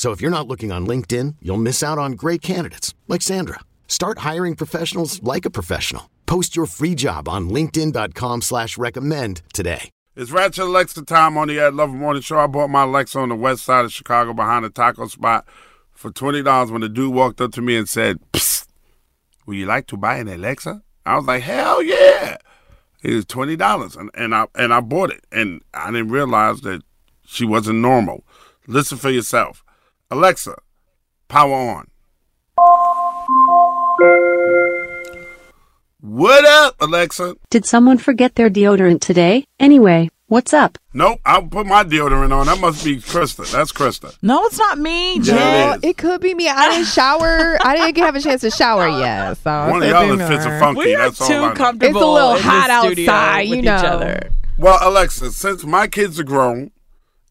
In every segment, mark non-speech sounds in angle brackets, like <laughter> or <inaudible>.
So if you're not looking on LinkedIn, you'll miss out on great candidates like Sandra. Start hiring professionals like a professional. Post your free job on LinkedIn.com slash recommend today. It's Ratchet Alexa time on the Ed Lover Morning Show. I bought my Alexa on the west side of Chicago behind a taco spot for twenty dollars when the dude walked up to me and said, Psst, would you like to buy an Alexa? I was like, Hell yeah. It was twenty dollars and, and I and I bought it and I didn't realize that she wasn't normal. Listen for yourself. Alexa, power on. What up, Alexa? Did someone forget their deodorant today? Anyway, what's up? Nope, I'll put my deodorant on. That must be Krista. That's Krista. No, it's not me, Yeah, Jen. it is. It could be me. I didn't shower. I didn't have a chance to shower <laughs> yet. So One of y'all could be that fits a funky. We are That's all I too know. comfortable. It's a little in hot the studio outside, with you each know. other. Well, Alexa, since my kids are grown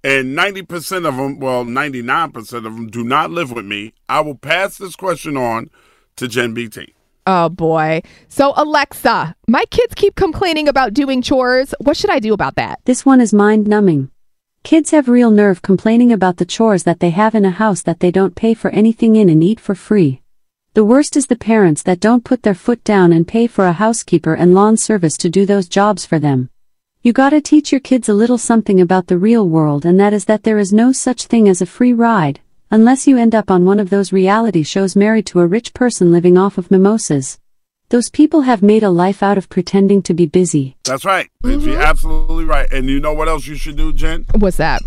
and 90% of them, well, 99% of them do not live with me, I will pass this question on to Jen BT. Oh boy. So Alexa, my kids keep complaining about doing chores. What should I do about that? This one is mind numbing. Kids have real nerve complaining about the chores that they have in a house that they don't pay for anything in and eat for free. The worst is the parents that don't put their foot down and pay for a housekeeper and lawn service to do those jobs for them. You gotta teach your kids a little something about the real world and that is that there is no such thing as a free ride, unless you end up on one of those reality shows married to a rich person living off of mimosas. Those people have made a life out of pretending to be busy. That's right. You're mm-hmm. absolutely right. And you know what else you should do, Jen? What's that?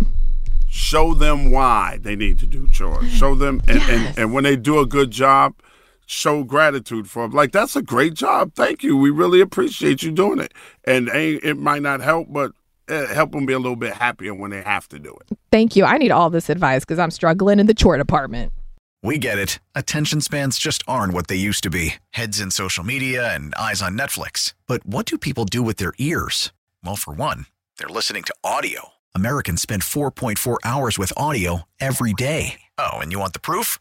Show them why they need to do chores. Show them, and, and, and when they do a good job, show gratitude for them. Like, that's a great job. Thank you. We really appreciate you doing it. And it might not help, but uh, help them be a little bit happier when they have to do it. Thank you. I need all this advice because I'm struggling in the chore department. We get it. Attention spans just aren't what they used to be heads in social media and eyes on Netflix. But what do people do with their ears? Well, for one, they're listening to audio. Americans spend 4.4 hours with audio every day. Oh, and you want the proof?